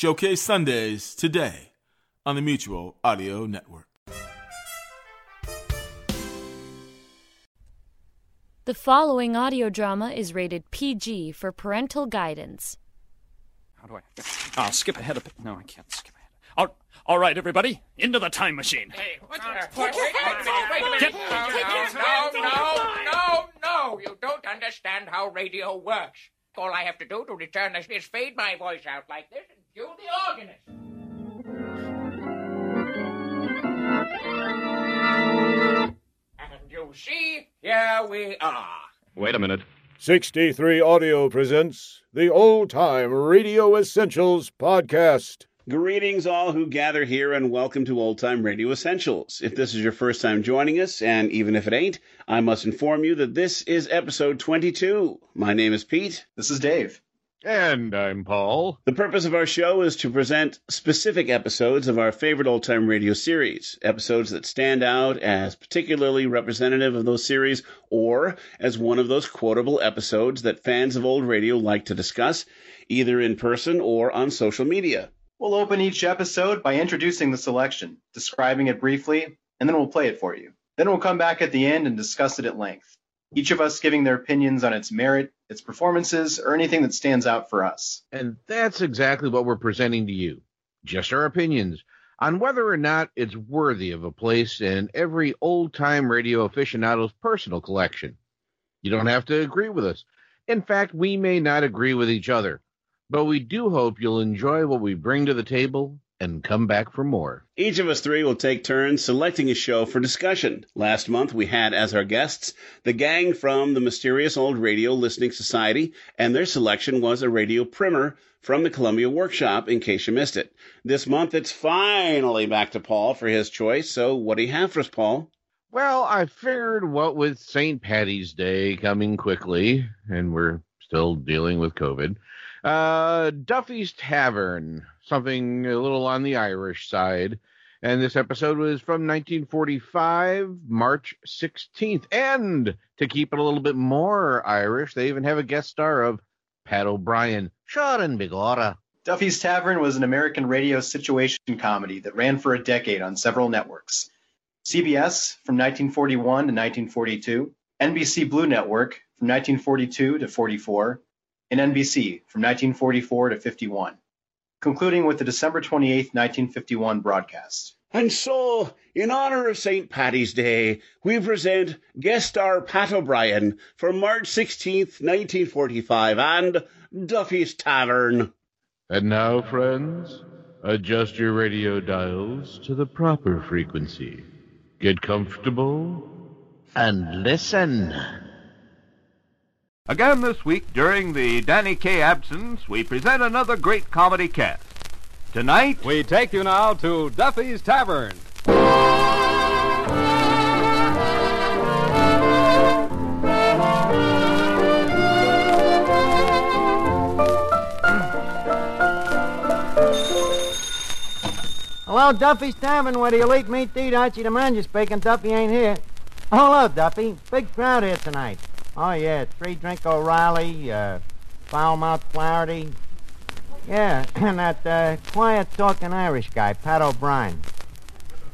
Showcase Sundays today on the Mutual Audio Network. The following audio drama is rated PG for parental guidance. How do I? I'll skip ahead a bit. No, I can't skip ahead. All, all right, everybody, into the time machine. Hey, what? Uh, wait, wait, wait, wait, wait, no, no, no, no, no! You don't understand how radio works. All I have to do to return this is fade my voice out like this and cue the organist. And you see, here we are. Wait a minute. 63 Audio presents the Old Time Radio Essentials Podcast. Greetings, all who gather here, and welcome to Old Time Radio Essentials. If this is your first time joining us, and even if it ain't, I must inform you that this is episode 22. My name is Pete. This is Dave. And I'm Paul. The purpose of our show is to present specific episodes of our favorite old time radio series, episodes that stand out as particularly representative of those series, or as one of those quotable episodes that fans of old radio like to discuss, either in person or on social media. We'll open each episode by introducing the selection, describing it briefly, and then we'll play it for you. Then we'll come back at the end and discuss it at length, each of us giving their opinions on its merit, its performances, or anything that stands out for us. And that's exactly what we're presenting to you. Just our opinions on whether or not it's worthy of a place in every old time radio aficionado's personal collection. You don't have to agree with us. In fact, we may not agree with each other, but we do hope you'll enjoy what we bring to the table and come back for more. Each of us three will take turns selecting a show for discussion. Last month, we had as our guests the gang from the Mysterious Old Radio Listening Society, and their selection was a radio primer from the Columbia Workshop, in case you missed it. This month, it's finally back to Paul for his choice, so what do you have for us, Paul? Well, I figured what with St. Patty's Day coming quickly, and we're still dealing with COVID, uh, Duffy's Tavern, something a little on the Irish side. And this episode was from 1945, March 16th. And to keep it a little bit more Irish, they even have a guest star of Pat O'Brien. Sure and Begorra. Duffy's Tavern was an American radio situation comedy that ran for a decade on several networks. CBS from 1941 to 1942, NBC Blue Network from 1942 to 44, and NBC from 1944 to 51, concluding with the December 28, 1951 broadcast. And so, in honor of St. Patty's Day, we present guest star Pat O'Brien for March 16th, 1945, and Duffy's Tavern. And now, friends, adjust your radio dials to the proper frequency. Get comfortable and listen. Again this week, during the Danny Kaye absence, we present another great comedy cast. Tonight, We take you now to Duffy's Tavern. Hello, Duffy's Tavern, where the elite meat to eat. Archie the manager speaking. Duffy ain't here. Oh, hello, Duffy. Big crowd here tonight. Oh, yeah. Three Drink O'Reilly, uh, Foul Mouth Flaherty. Yeah, and that uh, quiet talking Irish guy, Pat O'Brien.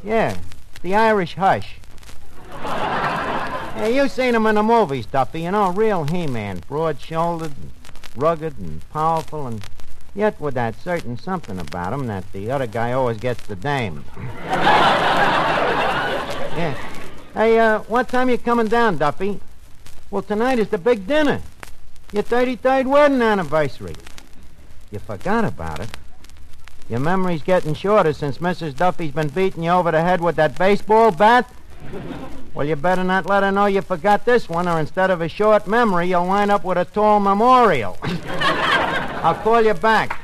Yeah, the Irish Hush. yeah, you seen him in the movies, Duffy. You know, real He-Man, broad-shouldered, and rugged, and powerful, and yet with that certain something about him that the other guy always gets the dame. yeah. Hey, uh, what time you coming down, Duffy? Well, tonight is the big dinner. Your 33rd wedding anniversary. You forgot about it. Your memory's getting shorter since Mrs. Duffy's been beating you over the head with that baseball bat. Well, you better not let her know you forgot this one, or instead of a short memory, you'll wind up with a tall memorial. I'll call you back.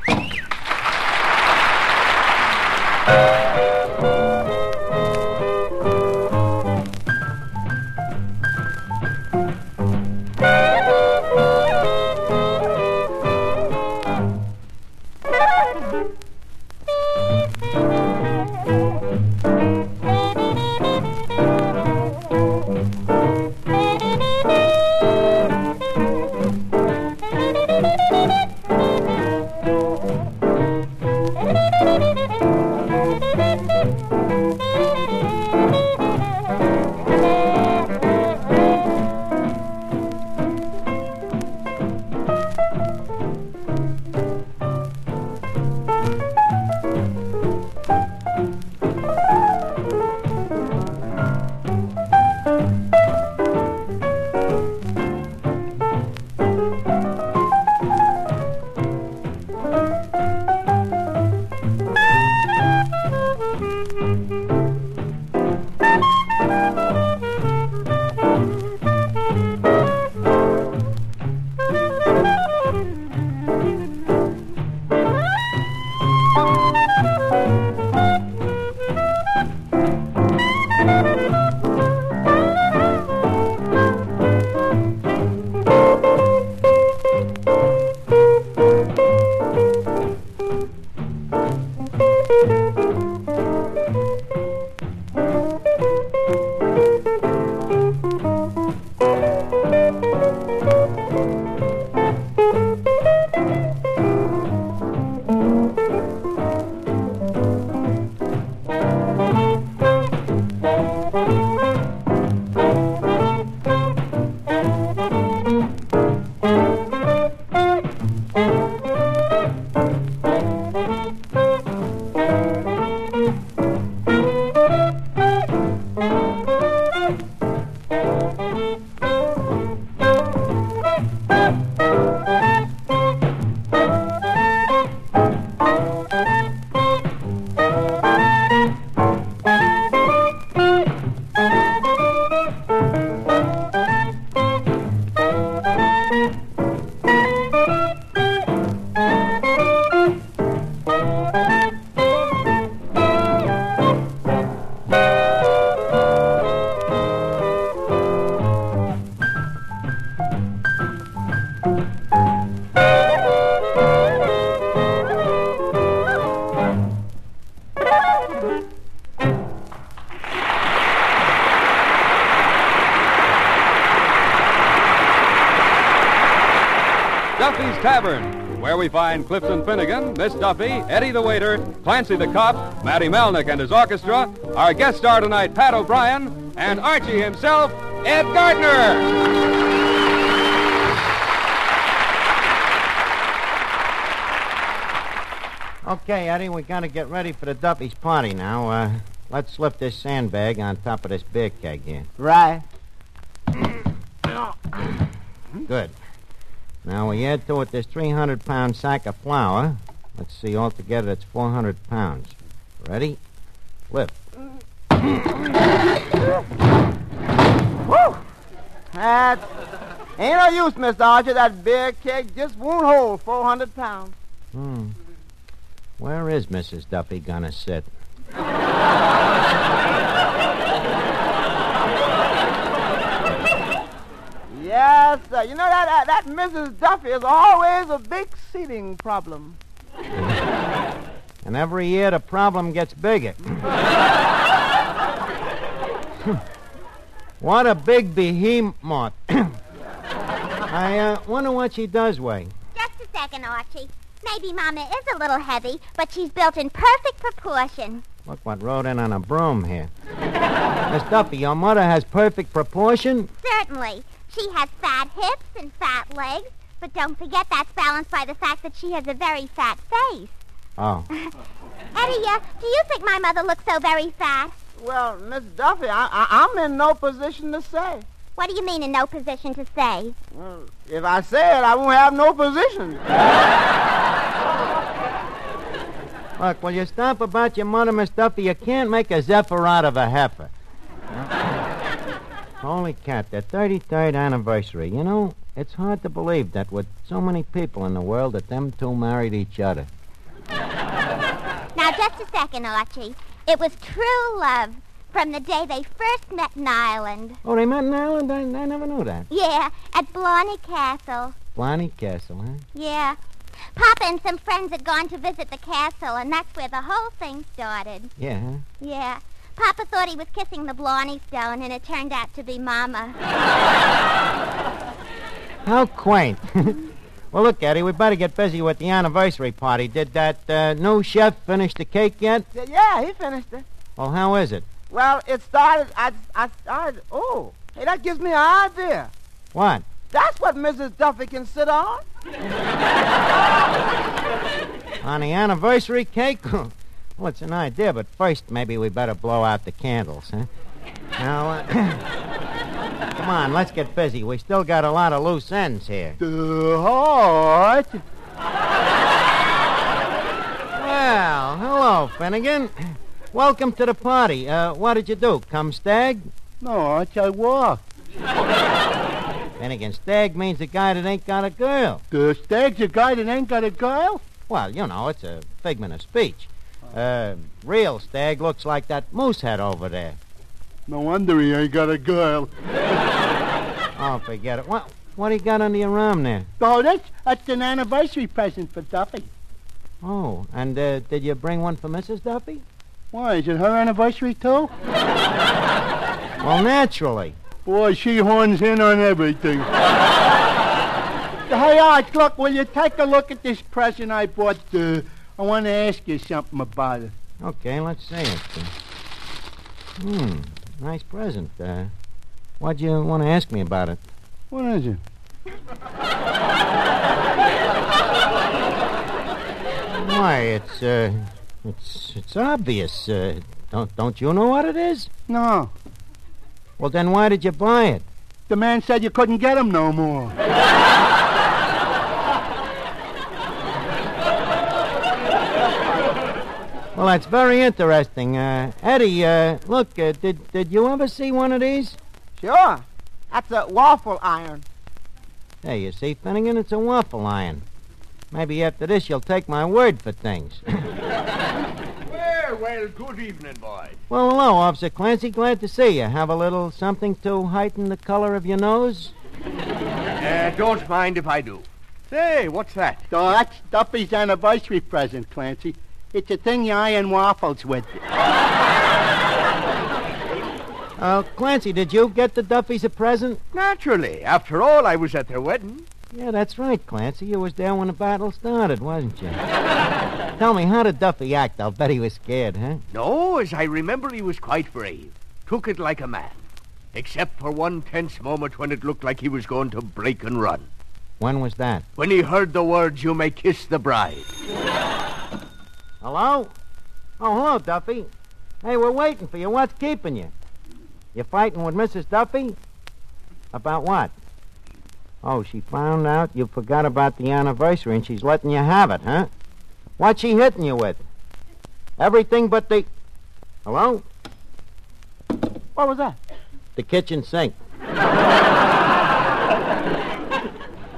We find Clifton Finnegan, Miss Duffy, Eddie the waiter, Clancy the cop, Matty Malneck and his orchestra, our guest star tonight, Pat O'Brien, and Archie himself, Ed Gardner. Okay, Eddie, we gotta get ready for the Duffy's party now. Uh, let's slip this sandbag on top of this beer keg here. Right. Good. Now we add to it this 300 pound sack of flour. Let's see, altogether it's 400 pounds. Ready? Lift. Woo! That ain't no use, Mr. Archie. That beer keg just won't hold 400 pounds. Hmm. Where is Mrs. Duffy gonna sit? Yes, sir. You know that, that that Mrs. Duffy is always a big seating problem. And every year the problem gets bigger. what a big behemoth. I uh, wonder what she does weigh. Just a second, Archie. Maybe Mama is a little heavy, but she's built in perfect proportion. Look what rode in on a broom here. Miss Duffy, your mother has perfect proportion? Certainly. She has fat hips and fat legs, but don't forget that's balanced by the fact that she has a very fat face. Oh. Eddie, uh, do you think my mother looks so very fat? Well, Miss Duffy, I, I, I'm in no position to say. What do you mean in no position to say? Well, if I say it, I won't have no position. Look, will you stop about your mother, Miss Duffy? You can't make a zephyr out of a heifer. Holy cat, their 33rd anniversary. You know, it's hard to believe that with so many people in the world that them two married each other. Now, just a second, Archie. It was true love from the day they first met in Ireland. Oh, they met in Ireland? I, I never knew that. Yeah, at Blarney Castle. Blarney Castle, huh? Yeah. Papa and some friends had gone to visit the castle, and that's where the whole thing started. Yeah, huh? Yeah. Papa thought he was kissing the Blarney Stone, and it turned out to be Mama. How quaint. well, look, Eddie, we better get busy with the anniversary party. Did that uh, new chef finish the cake yet? Yeah, he finished it. Well, how is it? Well, it started. I, I started. Oh, hey, that gives me an idea. What? That's what Mrs. Duffy can sit on. On the anniversary cake? well, it's an idea, but first maybe we better blow out the candles, huh? Now, uh, come on, let's get busy. We still got a lot of loose ends here. The heart. Well, hello, Finnegan. Welcome to the party. Uh, what did you do? Come stag? No, I walked. Finnegan, stag means a guy that ain't got a girl. The stag's a guy that ain't got a girl? Well, you know, it's a figment of speech. Uh, real stag looks like that moose head over there. No wonder he ain't got a girl. Oh, forget it. What, what do you got under your arm there? Oh, that's, that's an anniversary present for Duffy. Oh, and uh, did you bring one for Mrs. Duffy? Why, is it her anniversary too? Well, naturally. Boy, she horns in on everything. hey, Arch, look, will you take a look at this present I bought? Uh, I want to ask you something about it. Okay, let's see it. Hmm, nice present. Uh, why'd you want to ask me about it? What is it? Why, it's uh, it's it's obvious. Uh, don't don't you know what it is? No. Well, then why did you buy it? The man said you couldn't get him no more. Well, that's very interesting. Uh, Eddie, uh, look, uh, did did you ever see one of these? Sure. That's a waffle iron. Hey, you see, Finnegan, it's a waffle iron. Maybe after this you'll take my word for things. Well, well, good evening, boys. well, hello, Officer Clancy. Glad to see you. Have a little something to heighten the color of your nose? Uh, don't mind if I do. Say, what's that? Oh, that's Duffy's anniversary present, Clancy. It's a thing you iron waffles with. Uh, Clancy, did you get the Duffys a present? Naturally. After all, I was at their wedding. Yeah, that's right, Clancy. You was there when the battle started, wasn't you? Tell me, how did Duffy act? I'll bet he was scared, huh? No, as I remember, he was quite brave. Took it like a man. Except for one tense moment when it looked like he was going to break and run. When was that? When he heard the words, you may kiss the bride. Hello? Oh, hello, Duffy. Hey, we're waiting for you. What's keeping you? You fighting with Mrs. Duffy? About what? Oh, she found out you forgot about the anniversary and she's letting you have it, huh? What's she hitting you with? Everything but the. Hello? What was that? The kitchen sink.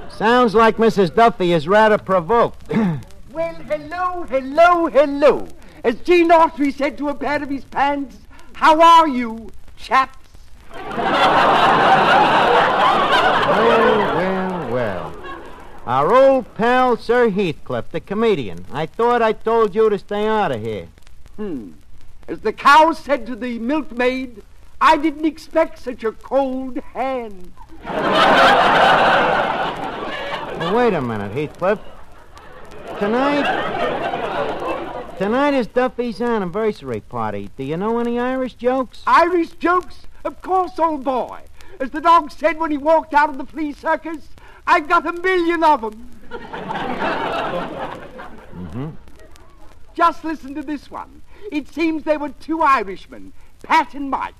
Sounds like Mrs. Duffy is rather provoked. Well, hello, hello, hello. As Gene Autry said to a pair of his pants, how are you, chaps? well, well, well. Our old pal, Sir Heathcliff, the comedian. I thought I told you to stay out of here. Hmm. As the cow said to the milkmaid, I didn't expect such a cold hand. Well, wait a minute, Heathcliff. Tonight. Tonight is Duffy's anniversary party. Do you know any Irish jokes? Irish jokes? Of course, old boy. As the dog said when he walked out of the flea circus, I've got a million of them. Mm-hmm. Just listen to this one. It seems there were two Irishmen, Pat and Mike.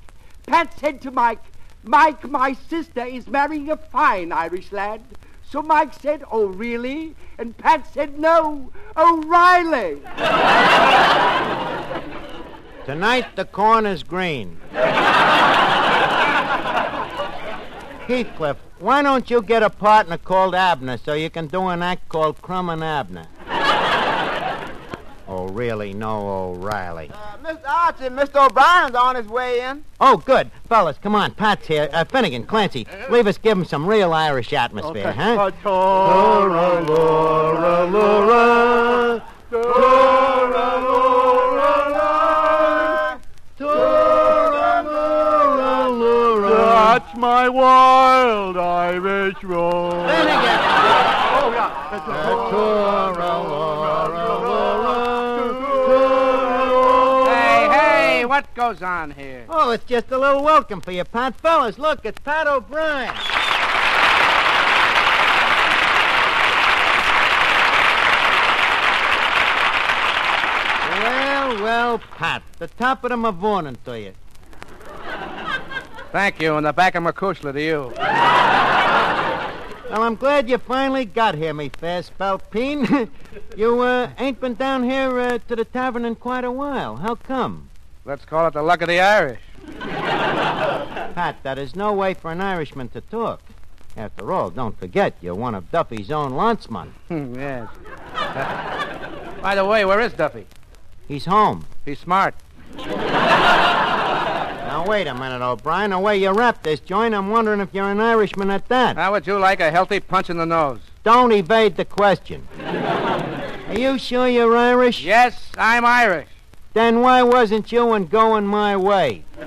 Pat said to Mike, Mike, my sister is marrying a fine Irish lad. So Mike said, Oh, really? And Pat said, No, O'Reilly. Tonight the corn is green. Heathcliff, why don't you get a partner called Abner so you can do an act called Crumb and Abner? Oh, really? No, O'Reilly. Uh, Mr. Archie, Mr. O'Brien's on his way in. Oh, good. Fellas, come on. Pat's here. Uh, Finnegan, Clancy, leave us give him some real Irish atmosphere, huh? Tora, Laura, Laura. Laura, Laura. Laura, Laura. That's my wild Irish roll. Finnegan. Oh, yeah. Tora, Laura, what goes on here? Oh, it's just a little welcome for you, Pat. Fellas, look, it's Pat O'Brien. Well, well, Pat, the top of the morning to you. Thank you, and the back of my kushla to you. Well, I'm glad you finally got here, me fair spalpeen. you uh, ain't been down here uh, to the tavern in quite a while. How come? Let's call it the luck of the Irish. Pat, that is no way for an Irishman to talk. After all, don't forget, you're one of Duffy's own landsmen. yes. By the way, where is Duffy? He's home. He's smart. Now, wait a minute, O'Brien. The way you wrap this joint, I'm wondering if you're an Irishman at that. How would you like a healthy punch in the nose? Don't evade the question. Are you sure you're Irish? Yes, I'm Irish. Then why wasn't you and going my way?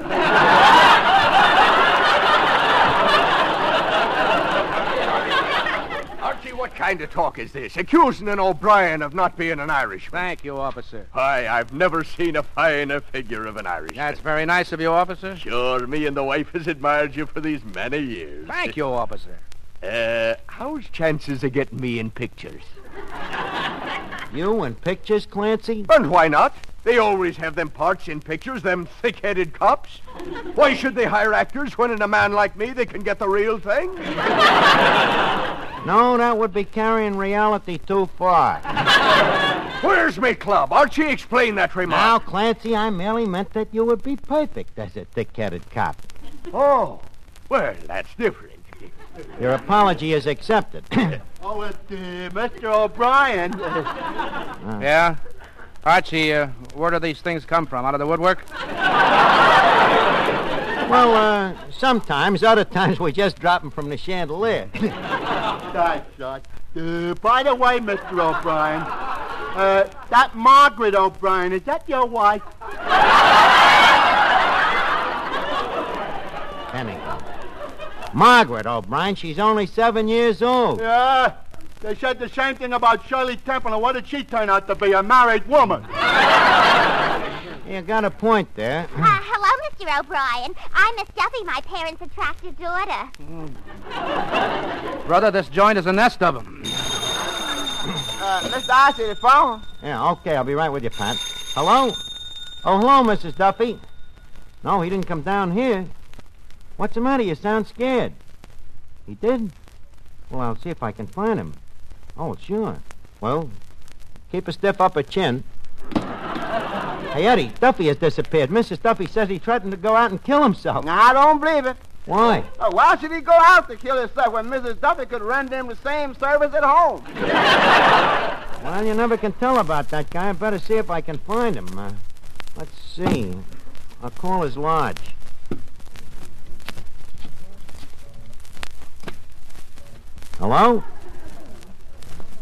Archie, what kind of talk is this? Accusing an O'Brien of not being an Irishman. Thank you, officer. Why, I've never seen a finer figure of an Irishman. That's very nice of you, officer. Sure, me and the wife has admired you for these many years. Thank you, officer. Uh, how's chances of getting me in pictures? You in pictures, Clancy? And why not? They always have them parts in pictures, them thick-headed cops. Why should they hire actors when in a man like me they can get the real thing? No, that would be carrying reality too far. Where's my club? Archie, explain that remark. Now, Clancy, I merely meant that you would be perfect as a thick-headed cop. Oh, well, that's different. Your apology is accepted. Oh, it's uh, Mr. O'Brien. Yeah? Archie, uh, where do these things come from? Out of the woodwork? well, uh, sometimes. Other times we just drop them from the chandelier. That's right. Uh, by the way, Mr. O'Brien, uh, that Margaret O'Brien, is that your wife? Penny. Margaret O'Brien, she's only seven years old. Yeah. They said the same thing about Shirley Temple, and what did she turn out to be? A married woman. You got a point there. Uh, hello, Mr. O'Brien. I'm Miss Duffy, my parents' attractive daughter. Brother, this joint is a nest of them. Uh, Mr. Archie, the phone. Yeah, okay, I'll be right with you, Pat. Hello? Oh, hello, Mrs. Duffy. No, he didn't come down here. What's the matter? You sound scared. He did? Well, I'll see if I can find him. Oh, sure. Well, keep a stiff upper chin. Hey, Eddie, Duffy has disappeared. Mrs. Duffy says he threatened to go out and kill himself. I don't believe it. Why? Oh, why should he go out to kill himself when Mrs. Duffy could render him the same service at home? Well, you never can tell about that guy. I better see if I can find him. Uh, let's see. I'll call his lodge. Hello?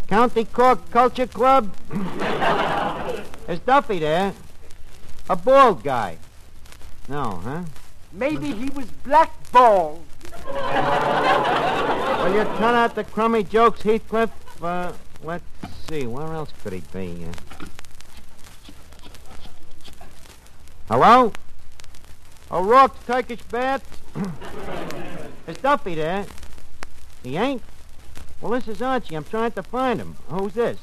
County Cork Culture Club? Is Duffy there? A bald guy. No, huh? Maybe he was blackballed. Will you cut out the crummy jokes, Heathcliff? Uh, let's see. Where else could he be? Uh... Hello? O'Rourke's Turkish bath? Is Duffy there? He ain't? Well, this is Archie. I'm trying to find him. Who's this?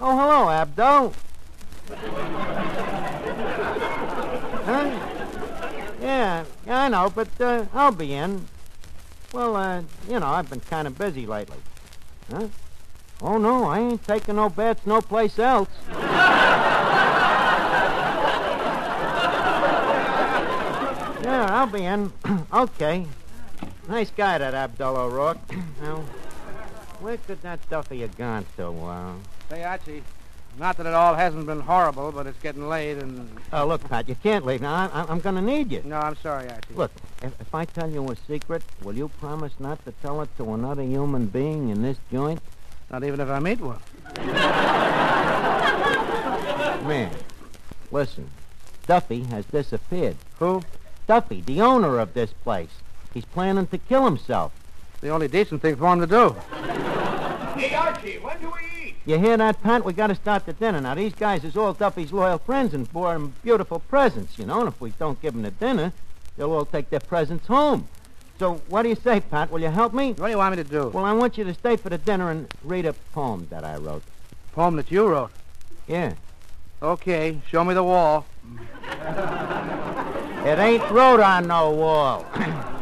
Oh, hello, Abdo. huh? Yeah, I know, but uh, I'll be in. Well, uh, you know, I've been kind of busy lately. Huh? Oh, no, I ain't taking no bets no place else. yeah, I'll be in. okay. Nice guy, that Abdul O'Rourke. where could that Duffy have gone to? Uh... Say, Archie, not that it all hasn't been horrible, but it's getting late and... Oh, look, Pat, you can't leave. Now, I, I'm going to need you. No, I'm sorry, Archie. Look, if, if I tell you a secret, will you promise not to tell it to another human being in this joint? Not even if I meet one. Man, listen. Duffy has disappeared. Who? Duffy, the owner of this place. He's planning to kill himself. The only decent thing for him to do. Hey, Archie, when do we eat? You hear that, Pat? We got to start the dinner. Now, these guys is all Duffy's loyal friends and bought him beautiful presents, you know, and if we don't give them the dinner, they'll all take their presents home. So, what do you say, Pat? Will you help me? What do you want me to do? Well, I want you to stay for the dinner and read a poem that I wrote. Poem that you wrote? Yeah. Okay, show me the wall. It ain't wrote on no wall.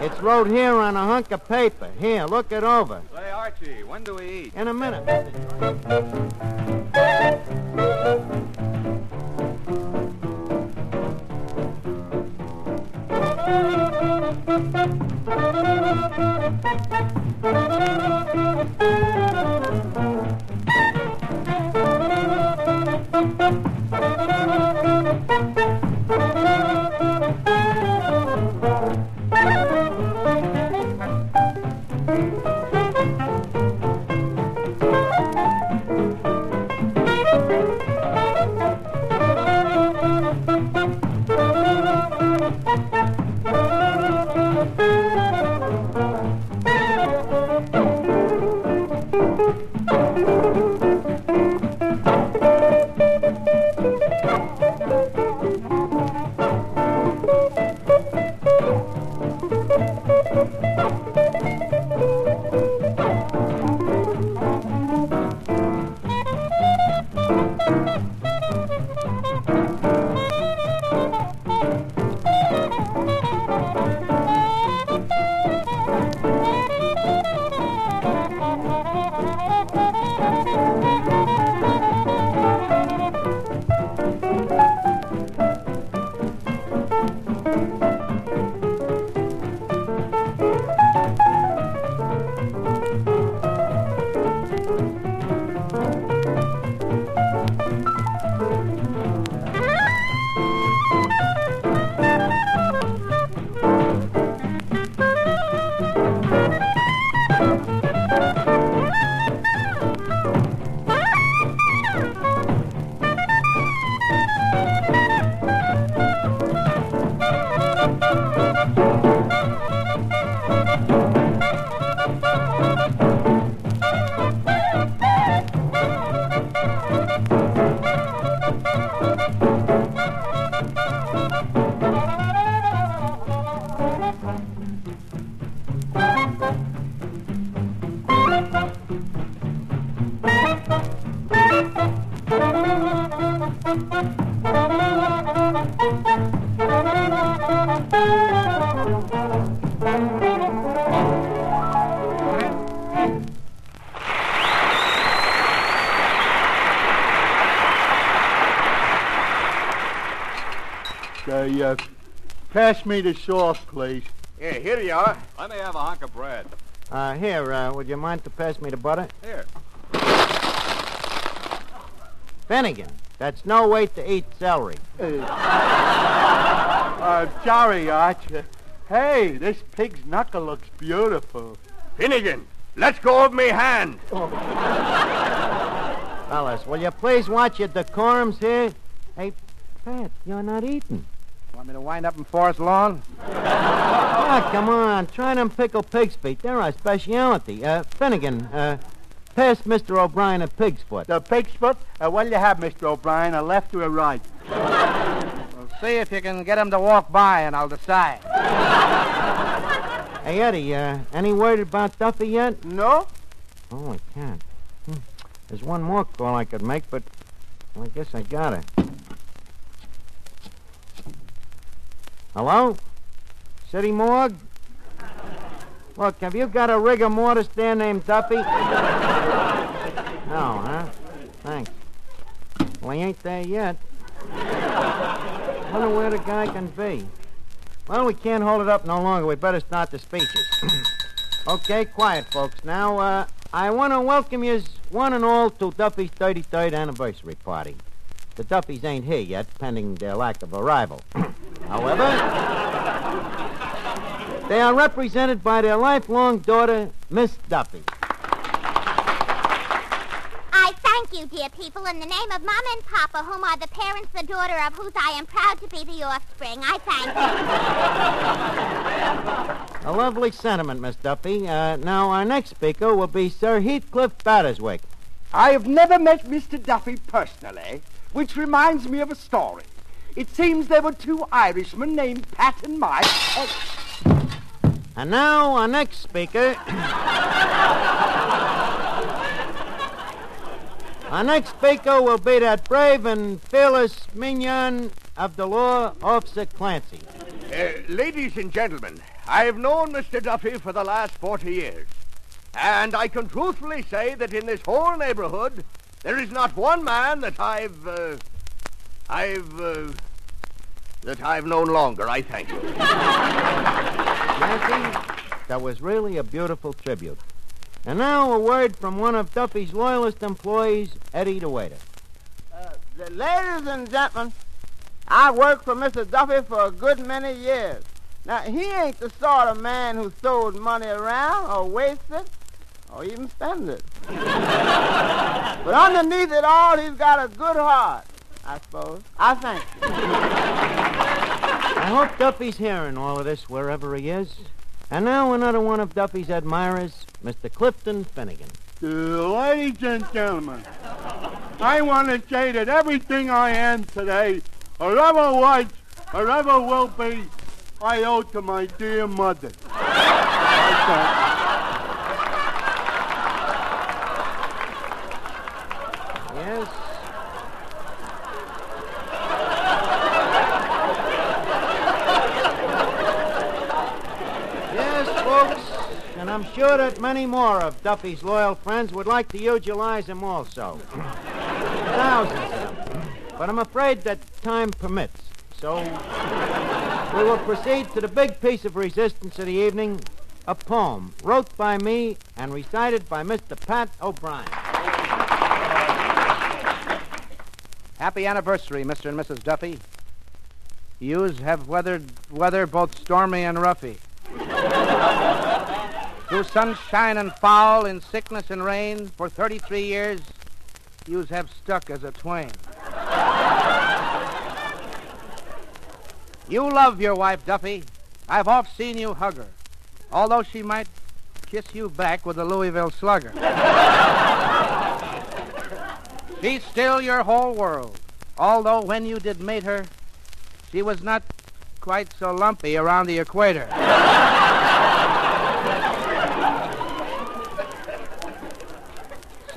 It's wrote here on a hunk of paper. Here, look it over. Say, Archie, when do we eat? In a minute. pass me the sauce, please. Yeah, here you are. Let me have a hunk of bread. Uh, here, uh, would you mind to pass me the butter? Here. Finnegan, that's no way to eat celery. Uh, sorry, Arch. Uh, Hey, this pig's knuckle looks beautiful. Finnegan, let's go of me hand. Fellas, will you please watch your decorums here? Hey, Pat, you're not eating. Want me to wind up in Forest Lawn? Ah, come on. Try them pickled pig's feet. They're our specialty. Uh, Finnegan, uh, pass Mr. O'Brien a pig's foot. The pig's foot? Uh, what'll you have, Mr. O'Brien, a left or a right? Well, see if you can get him to walk by, and I'll decide. Hey, Eddie, uh, any word about Duffy yet? No? Oh, I can't. Hmm. There's one more call I could make, but well, I guess I got it. Hello? City morgue? Look, have you got a rigor mortis there named Duffy? no, huh? Thanks. Well, he ain't there yet. Wonder where the guy can be. Well, we can't hold it up no longer. We better start the speeches. okay, quiet, folks. Now, uh, I want to welcome you one and all to Duffy's 33rd anniversary party. The Duffys ain't here yet, pending their lack of arrival. However, they are represented by their lifelong daughter, Miss Duffy. I thank you, dear people, in the name of Mama and Papa, whom are the parents, the daughter of whose I am proud to be the offspring. I thank you. A lovely sentiment, Miss Duffy. Uh, now, our next speaker will be Sir Heathcliff Batterswick. I have never met Mr. Duffy personally, which reminds me of a story. It seems there were two Irishmen named Pat and Mike. Oh, And now, our next speaker. our next speaker will be that brave and fearless minion of the law, Officer Clancy. Uh, ladies and gentlemen, I have known Mr. Duffy for the last 40 years. And I can truthfully say that in this whole neighborhood, there is not one man that I've, uh, I've, uh, that I've known longer. I thank you. Clancy, that was really a beautiful tribute. And now, a word from one of Duffy's loyalist employees, Eddie the waiter. The ladies and gentlemen, I worked for Mr. Duffy for a good many years. Now, he ain't the sort of man who throws money around or wastes it or even spends it. but underneath it all, he's got a good heart, I suppose. I think. I hope Duffy's hearing all of this wherever he is. And now, another one of Duffy's admirers, Mr. Clifton Finnegan. Uh, ladies and gentlemen, I want to say that everything I am today, or ever was, or ever will be, I owe to my dear mother. Yes, I'm sure that many more of Duffy's loyal friends would like to utilize him also. Thousands of them. But I'm afraid that time permits. So we will proceed to the big piece of resistance of the evening, a poem wrote by me and recited by Mr. Pat O'Brien. Happy anniversary, Mr. and Mrs. Duffy. Yous have weathered weather both stormy and roughy. Through sunshine and foul, in sickness and rain, for 33 years, yous have stuck as a twain. You love your wife, Duffy. I've oft seen you hug her, although she might kiss you back with a Louisville slugger. She's still your whole world, although when you did mate her, she was not quite so lumpy around the equator.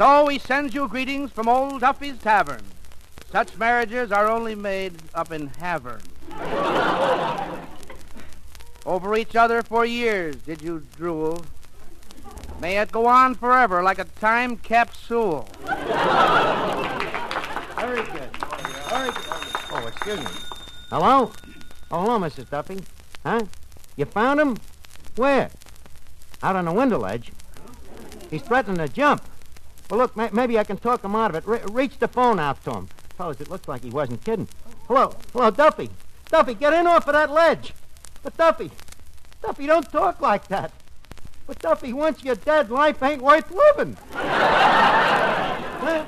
So we send you greetings from old Duffy's Tavern. Such marriages are only made up in Havern. Over each other for years did you drool. May it go on forever like a time capsule. Very good. Very good. Oh, excuse me. Hello? Oh, hello, Mrs. Duffy. Huh? You found him? Where? Out on the window ledge. He's threatening to jump. Well, look, ma- maybe I can talk him out of it. Re- reach the phone out to him. Fellas, it looks like he wasn't kidding. Hello, hello, Duffy. Duffy, get in off of that ledge. But Duffy, Duffy, don't talk like that. But Duffy, once you're dead, life ain't worth living. Huh?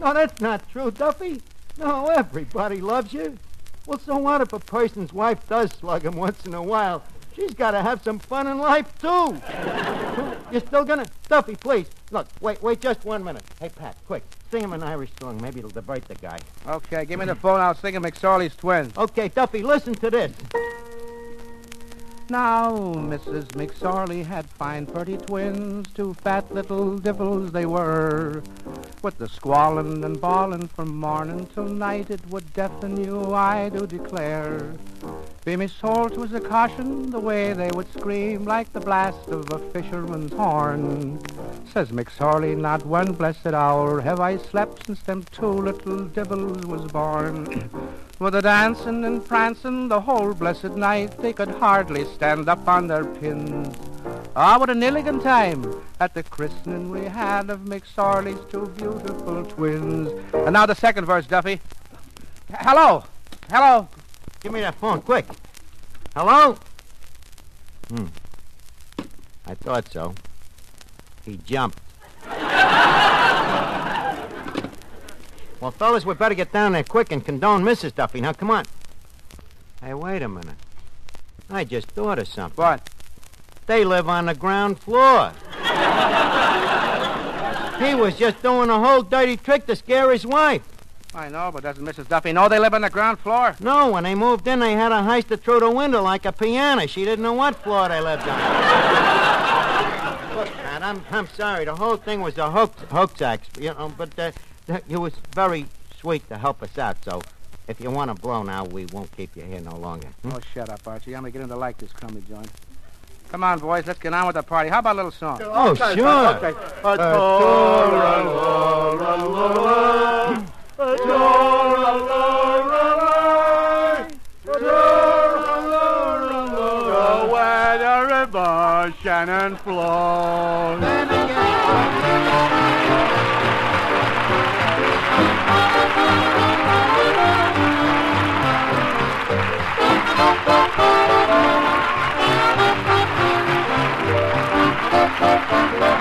No, that's not true, Duffy. No, everybody loves you. Well, so what if a person's wife does slug him once in a while? She's got to have some fun in life, too. You're still gonna... Duffy, please. Look, wait, wait just one minute. Hey, Pat, quick. Sing him an Irish song. Maybe it'll divert the guy. Okay, give me the phone. I'll sing him McSorley's Twins. Okay, Duffy, listen to this. Now, Mrs. McSorley had fine pretty twins, two fat little devils they were. With the squalling and bawling from morning till night, it would deafen you, I do declare. Be me soul, 'twas a caution, the way they would scream like the blast of a fisherman's horn. Says McSorley, not one blessed hour have I slept since them two little devils was born. With the dancing and prancing the whole blessed night, they could hardly stand up on their pins. Ah, what a nilligan time at the christening we had of McSorley's two beautiful twins. And now the second verse, Duffy. Hello, hello. Give me that phone, quick. Hello? Hmm. I thought so. He jumped. well, fellas, we better get down there quick and condone Mrs. Duffy. Now, come on. Hey, wait a minute. I just thought of something. What? They live on the ground floor. he was just doing a whole dirty trick to scare his wife. I know, but doesn't Mrs. Duffy know they live on the ground floor? No, when they moved in, they had a heist it through the window like a piano. She didn't know what floor they lived on. Look, Pat, I'm, I'm sorry. The whole thing was a hoax, hoax act, you know, but uh, it was very sweet to help us out, so if you want to blow now, we won't keep you here no longer. Hmm? Oh, shut up, Archie. I'm beginning to get into like this crummy joint. Come on, boys, let's get on with the party. How about a little song? Oh, Okay, sure. okay. Where the river Shannon flows. Thank you.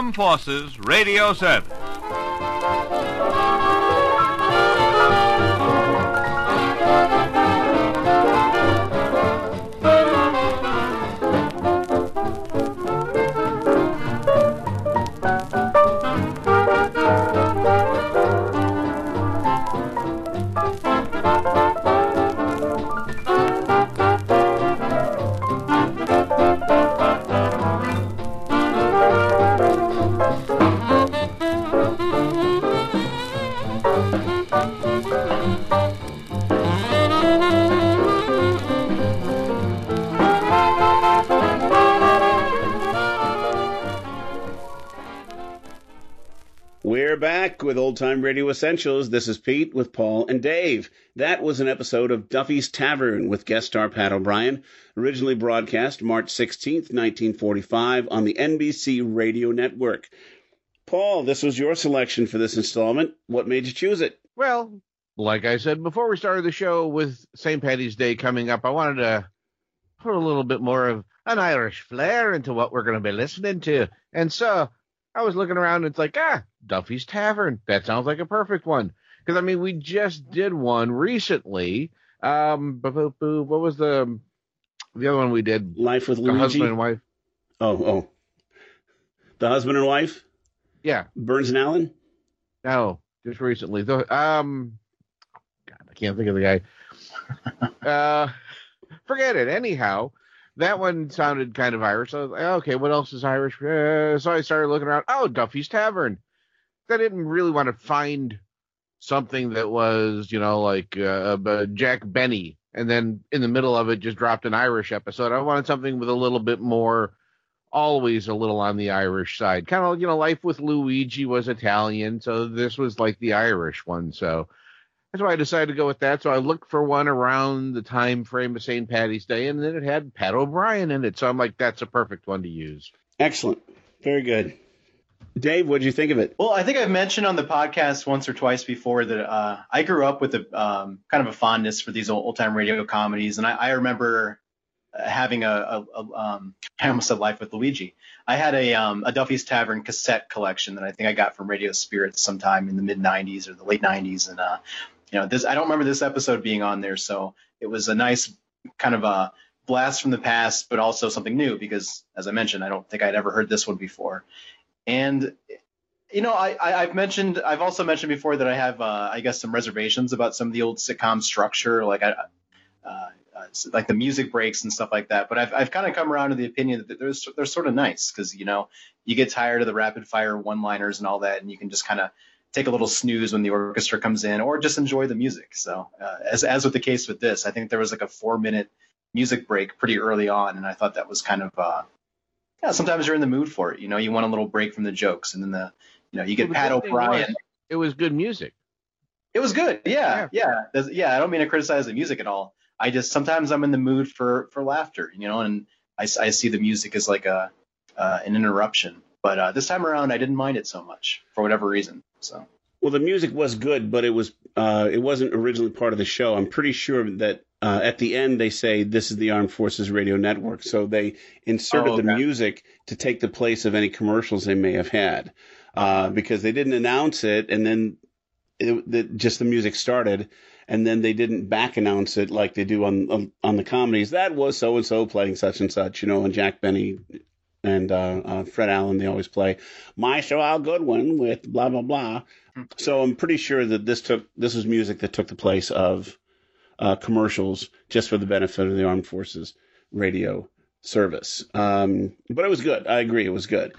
Armed Forces Radio Service. Time Radio Essentials. This is Pete with Paul and Dave. That was an episode of Duffy's Tavern with guest star Pat O'Brien, originally broadcast March 16th, 1945 on the NBC Radio Network. Paul, this was your selection for this installment. What made you choose it? Well, like I said before we started the show with St. Patty's Day coming up, I wanted to put a little bit more of an Irish flair into what we're going to be listening to. And so I was looking around and it's like, ah, Duffy's Tavern. That sounds like a perfect one. Because, I mean, we just did one recently. Um, what was the the other one we did? Life with The Luigi? husband and wife. Oh, oh. The husband and wife? Yeah. Burns and Allen? No, just recently. The, um, God, I can't think of the guy. uh, forget it. Anyhow, that one sounded kind of Irish. So I was like, okay, what else is Irish? Uh, so I started looking around. Oh, Duffy's Tavern. I didn't really want to find something that was, you know, like uh, uh, Jack Benny, and then in the middle of it just dropped an Irish episode. I wanted something with a little bit more, always a little on the Irish side. Kind of, you know, Life with Luigi was Italian, so this was like the Irish one. So that's why I decided to go with that. So I looked for one around the time frame of St. Patty's Day, and then it had Pat O'Brien in it. So I'm like, that's a perfect one to use. Excellent. Very good. Dave, what did you think of it? Well, I think I've mentioned on the podcast once or twice before that uh, I grew up with a um, kind of a fondness for these old time radio comedies, and I, I remember uh, having a, a, a um, I almost said Life with Luigi. I had a um, a Duffy's Tavern cassette collection that I think I got from Radio Spirits sometime in the mid '90s or the late '90s, and uh, you know this I don't remember this episode being on there, so it was a nice kind of a blast from the past, but also something new because, as I mentioned, I don't think I'd ever heard this one before. And you know, I, I I've mentioned I've also mentioned before that I have uh, I guess some reservations about some of the old sitcom structure, like I. Uh, uh, like the music breaks and stuff like that, but I've I've kind of come around to the opinion that they're they're sort of nice because you know you get tired of the rapid fire one liners and all that, and you can just kind of take a little snooze when the orchestra comes in, or just enjoy the music. So uh, as as with the case with this, I think there was like a four minute music break pretty early on, and I thought that was kind of uh, yeah. Sometimes you're in the mood for it, you know. You want a little break from the jokes, and then the you know you get Pat O'Brien. It was good music. It was good. Yeah, yeah, There's- yeah. I don't mean to criticize the music at all. I just sometimes I'm in the mood for for laughter, you know, and I, I see the music as like a uh, an interruption. But uh, this time around, I didn't mind it so much for whatever reason. So Well, the music was good, but it was uh, it wasn't originally part of the show. I'm pretty sure that uh, at the end they say this is the Armed Forces Radio Network, so they inserted Oh, the music to take the place of any commercials they may have had, uh, because they didn't announce it, and then it, the, just the music started, and then they didn't back announce it like they do on on, on the comedies. That was so and so playing such and such, you know, and Jack Benny and uh, uh, Fred Allen, they always play My Show Al Goodwin with blah blah blah. So I'm pretty sure that this took this was music that took the place of uh, commercials just for the benefit of the armed forces radio service. Um, but it was good. I agree, it was good.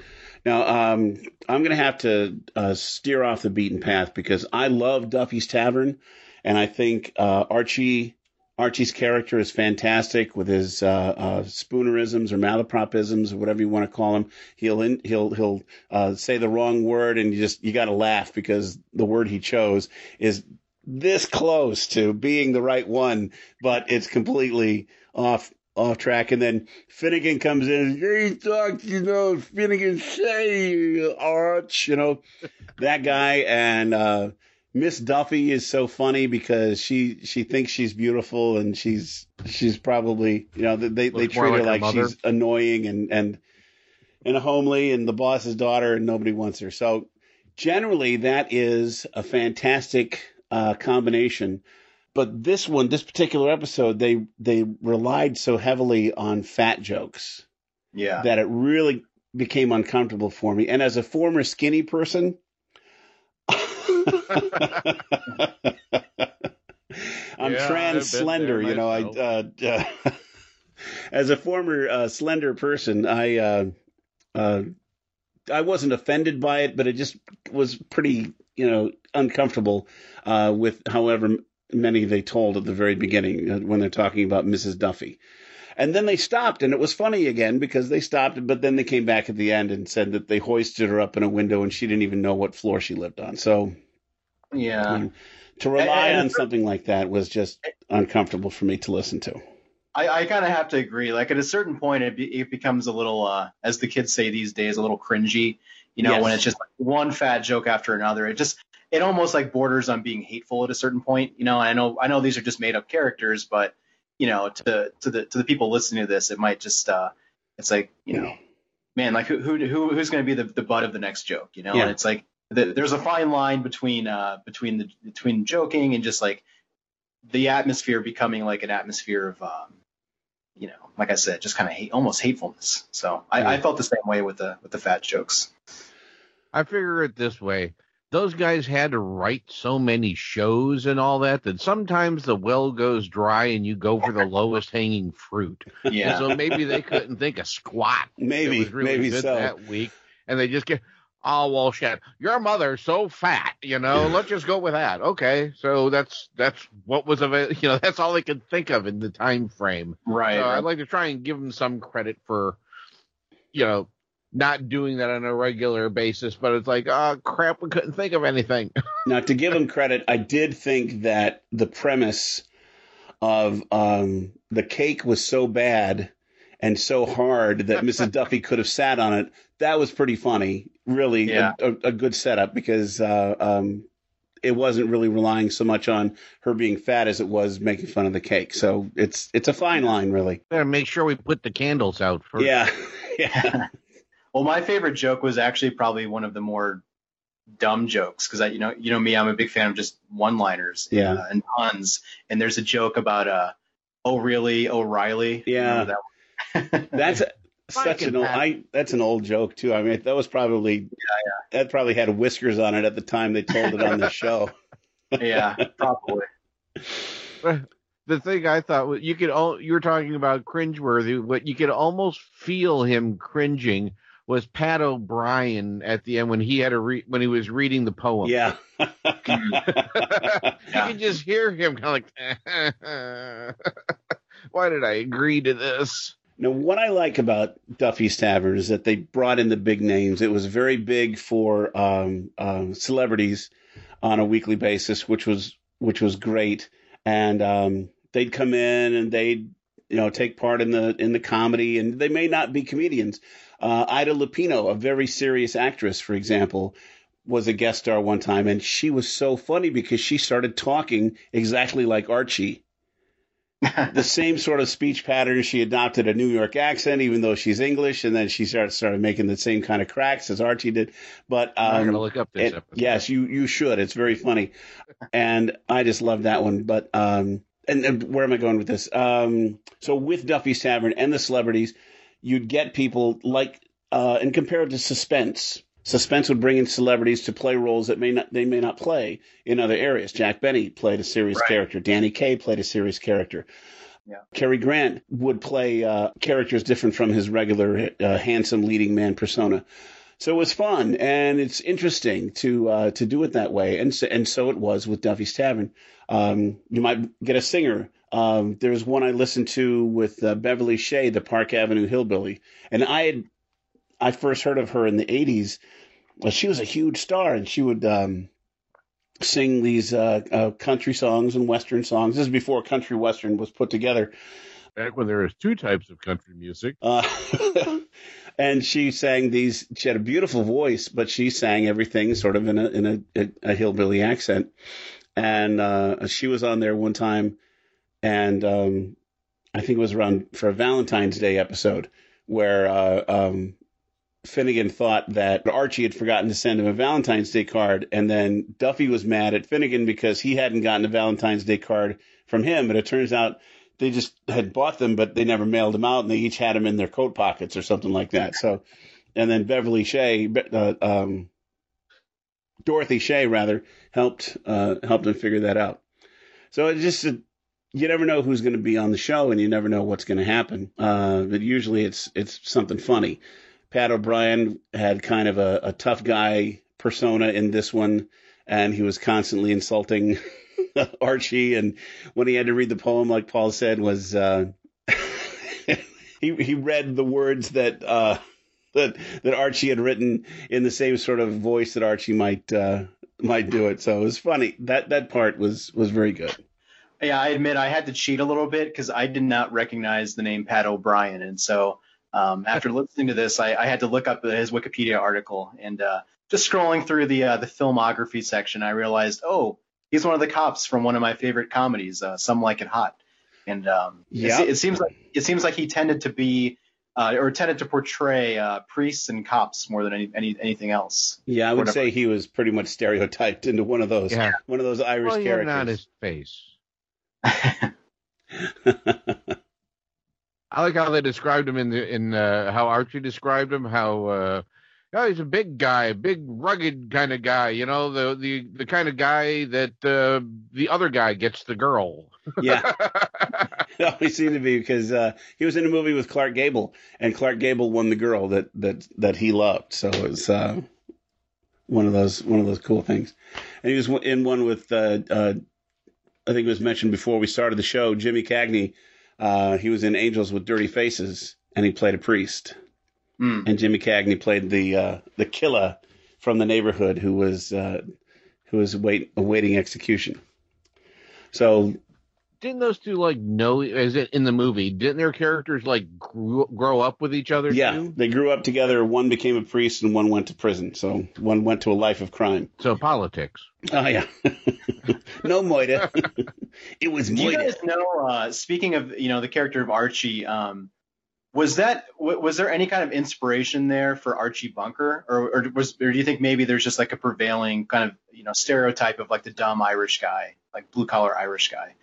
Now um, I'm going to have to uh, steer off the beaten path because I love Duffy's Tavern, and I think uh, Archie Archie's character is fantastic with his uh, uh, spoonerisms or malapropisms or whatever you want to call him. He'll in, he'll he'll uh, say the wrong word and you just you got to laugh because the word he chose is this close to being the right one, but it's completely off off track. And then Finnegan comes in. Hey, talk, you know, Finnegan say Arch, you know, that guy and. Miss Duffy is so funny because she she thinks she's beautiful and she's she's probably you know they they Looks treat more her like like her she's annoying and and and homely and the boss's daughter and nobody wants her. So generally that is a fantastic uh, combination. But this one, this particular episode, they they relied so heavily on fat jokes Yeah. that it really became uncomfortable for me. And as a former skinny person, I'm Yeah, trans slender, you know. I uh, uh, as a former uh, slender person, I uh, uh, I wasn't offended by it, but it just was pretty, you know, uncomfortable uh, with however many they told at the very beginning uh, when they're talking about Mrs. Duffy. And then they stopped, and it was funny again because they stopped, but then they came back at the end and said that they hoisted her up in a window and she didn't even know what floor she lived on. So Yeah. to rely And- on something like that was just uncomfortable for me to listen to. I, I kind of have to agree. Like at a certain point, it, be, it becomes a little, uh, as the kids say these days, a little cringy. You know, Yes. when it's just like one fat joke after another. It just, it almost like borders on being hateful at a certain point. You know, I know, I know these are just made up characters, but you know, to to the to the people listening to this, it might just, uh, it's like, you know, man, like who who, who who's going to be the, the butt of the next joke? You know, Yeah. and it's like the, there's a fine line between uh between the between joking and just like the atmosphere becoming like an atmosphere of um, you know, like I said, just kind of hate, almost hatefulness. So I, I felt the same way with the with the fat jokes. I figure it this way. Those guys had to write so many shows and all that that sometimes the well goes dry and you go for the lowest hanging fruit. Yeah. So maybe they couldn't think of squat. Maybe, was really maybe good so. that week, and they just get. Oh well, shit! Your mother's so fat, you know. Let's just go with that. Okay, so that's that's what was available. You know, that's all they could think of in the time frame. Right. So right. I'd like to try and give them some credit for, you know, not doing that on a regular basis. But it's like, oh crap, we couldn't think of anything. Now, to give them credit, I did think that the premise of um, the cake was so bad and so hard that Mrs. Duffy could have sat on it. That was pretty funny. Really, Yeah. a, a, a good setup because uh, um, it wasn't really relying so much on her being fat as it was making fun of the cake. So it's it's a fine line, really. Better make sure we put the candles out first. Yeah, yeah. Well, my favorite joke was actually probably one of the more dumb jokes because I, you know, you know me, I'm a big fan of just one-liners Yeah. uh, and puns. And there's a joke about uh, oh really, O'Reilly. Yeah. That one? That's such an old. I that's an old joke too. I mean, that was probably that probably had whiskers on it at the time they told it on the show. yeah, probably. the thing I thought was you could all you were talking about cringeworthy. but you could almost feel him cringing was Pat O'Brien at the end when he had a re- when he was reading the poem. Yeah. you can just hear him kind of like, why did I agree to this? Now, what I like about Duffy's Tavern is that they brought in the big names. It was very big for um, um, celebrities on a weekly basis, which was which was great. And um, they'd come in and they'd you know take part in the in the comedy, and they may not be comedians. Uh, Ida Lupino, a very serious actress, for example, was a guest star one time, and she was so funny because she started talking exactly like Archie the same sort of speech pattern. She adopted a New York accent, even though she's English, and then she started started making the same kind of cracks as Archie did. But um, I'm gonna look up this it- episode. Yes, you you should. It's very funny, and I just love that one. But um, and, and where am I going with this? Um, so with Duffy's Tavern and the celebrities, you'd get people like uh, and compare it to Suspense. Suspense would bring in celebrities to play roles that may not they may not play in other areas. Jack Benny played a serious Right. character. Danny Kaye played a serious character. Yeah. Cary Grant would play uh, characters different from his regular uh, handsome leading man persona. So it was fun and it's interesting to uh, to do it that way, and so, and so it was with Duffy's Tavern. Um, you might get a singer. Um, there was one I listened to with uh, Beverly Shea, the Park Avenue hillbilly, and I had I first heard of her in the '80s. Well, she was a huge star, and she would um, sing these uh, uh, country songs and western songs. This is before country western was put together. Back when there was two types of country music. Uh, and she sang these. She had a beautiful voice, but she sang everything sort of in a in a, a, a hillbilly accent. And uh, she was on there one time, and um, I think it was around for a Valentine's Day episode where uh, um, Finnegan thought that Archie had forgotten to send him a Valentine's Day card, and then Duffy was mad at Finnegan because he hadn't gotten a Valentine's Day card from him. But it turns out they just had bought them, but they never mailed them out, and they each had them in their coat pockets or something like that. So, and then Beverly Shea, uh, um, Dorothy Shay rather, helped uh, helped them figure that out. So it just you never know who's going to be on the show, and you never know what's going to happen. Uh, but usually it's it's something funny. Pat O'Brien had kind of a, a tough guy persona in this one, and he was constantly insulting Archie. And when he had to read the poem, like Paul said, was uh, he he read the words that uh, that that Archie had written in the same sort of voice that Archie might uh, might do it. So it was funny. That that part was was very good. Yeah, I admit I had to cheat a little bit because I did not recognize the name Pat O'Brien, and so um, after listening to this, I, I, had to look up his Wikipedia article, and uh, just scrolling through the uh, the filmography section, I realized, oh, he's one of the cops from one of my favorite comedies, uh, Some Like It Hot, and um, yeah. it, it, seems like it seems like he tended to be. Uh, or tended to portray uh, priests and cops more than any, any anything else. Yeah, I would say he was pretty much stereotyped into one of those yeah. one of those Irish well, characters. not his face. I like how they described him in the in uh, how Archie described him. How uh, oh, he's a big guy, big rugged kind of guy. You know, the the the kind of guy that uh, the other guy gets the girl. yeah, it always seemed to be because uh, he was in a movie with Clark Gable, and Clark Gable won the girl that that that he loved. So it was uh, one of those one of those cool things. And he was in one with uh, uh, I think it was mentioned before we started the show, Jimmy Cagney. Uh, he was in Angels with Dirty Faces, and he played a priest. Mm. And Jimmy Cagney played the uh, the killer from the neighborhood who was uh, who was wait, awaiting execution. So didn't those two like know? Is it in the movie? Didn't their characters like grew, grow up with each other? Yeah, too? they grew up together. One became a priest, and one went to prison. So one went to a life of crime. So politics. Oh yeah, no Moida. it was Do you guys know? Uh, speaking of you know the character of Archie, um, was that w- was there any kind of inspiration there for Archie Bunker, or, or was or do you think maybe there's just like a prevailing kind of you know stereotype of like the dumb Irish guy, like blue collar Irish guy?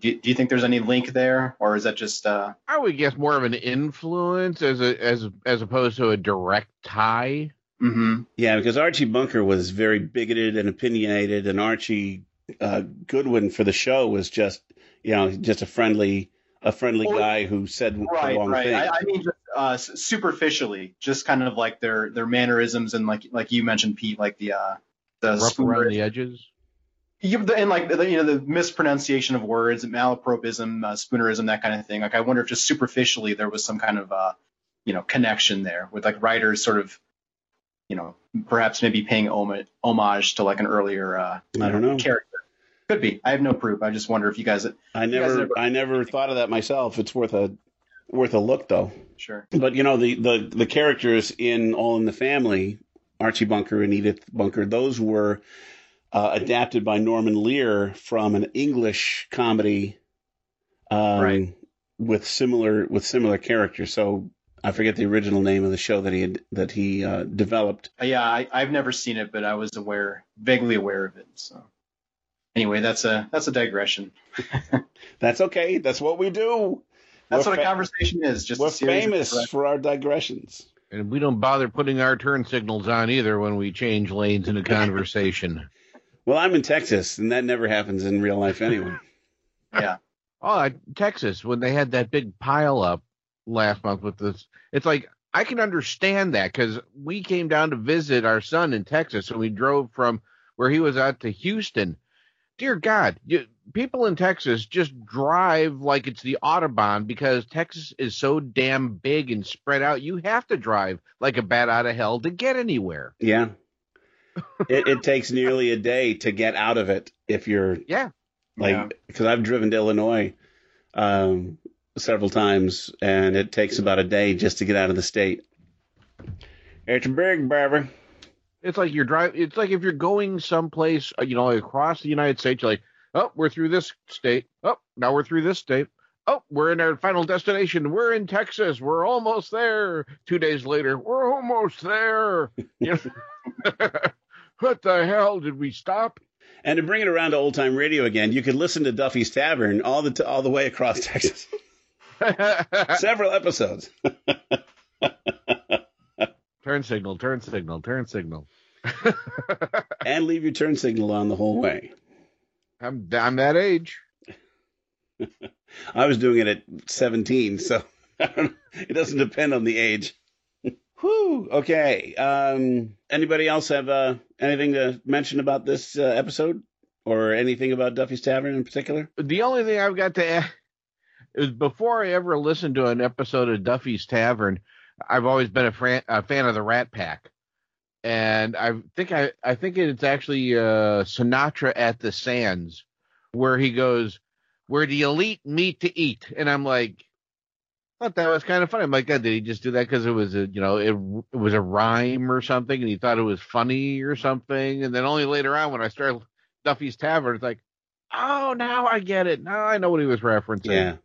Do you, do you think there's any link there, or is that just? Uh... I would guess more of an influence as a as as opposed to a direct tie. Mm-hmm. Yeah, because Archie Bunker was very bigoted and opinionated, and Archie uh, Goodwin for the show was just you know just a friendly a friendly Well, guy who said Right, the wrong right. thing. I, I mean, just uh, superficially, just kind of like their their mannerisms and like like you mentioned, Pete, like the uh, the Rough around the edges. The- and like the, you know the mispronunciation of words, malapropism, uh, spoonerism, that kind of thing. Like I wonder if just superficially there was some kind of uh, you know connection there with like writers sort of you know perhaps maybe paying homage, homage to like an earlier uh, I don't know. character. Could be. I have no proof. I just wonder if you guys. I you guys never, never- I never thought of that myself. It's worth a worth a look though. Sure. But you know the the the characters in All in the Family, Archie Bunker and Edith Bunker, those were uh, adapted by Norman Lear from an English comedy, um, Right. with similar with similar characters. So I forget the original name of the show that he had, that he uh, developed. Uh, yeah, I, I've never seen it, but I was aware, vaguely aware of it. So anyway, that's a that's a digression. That's okay. That's what we do. That's We're what a fa- conversation is. Just We're series famous for our digressions. And we don't bother putting our turn signals on either when we change lanes in a conversation. Well, I'm in Texas, and that never happens in real life anyway. Yeah. Oh, Texas, when they had that big pile up last month with this, it's like I can understand that because we came down to visit our son in Texas and we drove from where he was out to Houston. Dear God, you, people in Texas just drive like it's the Autobahn because Texas is so damn big and spread out. You have to drive like a bat out of hell to get anywhere. Yeah. It, it takes nearly a day to get out of it if you're Yeah. like because I've driven to Illinois um, several times, and it takes about a day just to get out of the state. It's big, baby. It's like you're driving. It's like if you're going someplace, uh, you know, across the United States. You're like, oh, we're through this state. Oh, now we're through this state. Oh, we're in our final destination. We're in Texas. We're almost there. Two days later, we're almost there. You know, what the hell did we stop? And to bring it around to old time radio again, you could listen to Duffy's Tavern all the t- all the way across Texas. Several episodes. turn signal, turn signal, turn signal. and leave your turn signal on the whole way. I'm I'm that age. I was doing it at 17, so it doesn't depend on the age. Whew. Okay. Um, anybody else have uh, anything to mention about this uh, episode, or anything about Duffy's Tavern in particular? The only thing I've got to add is before I ever listened to an episode of Duffy's Tavern, I've always been a, fran- a fan of the Rat Pack, and I think I I think it's actually uh, Sinatra at the Sands, where he goes, "Where the elite meet to eat," and I'm like, thought that was kind of funny. I'm like, God, did he just do that because it was a, you know, it, it was a rhyme or something, and he thought it was funny or something, and then only later on when I started Duffy's Tavern, it's like, oh, now I get it. Now I know what he was referencing. Yeah.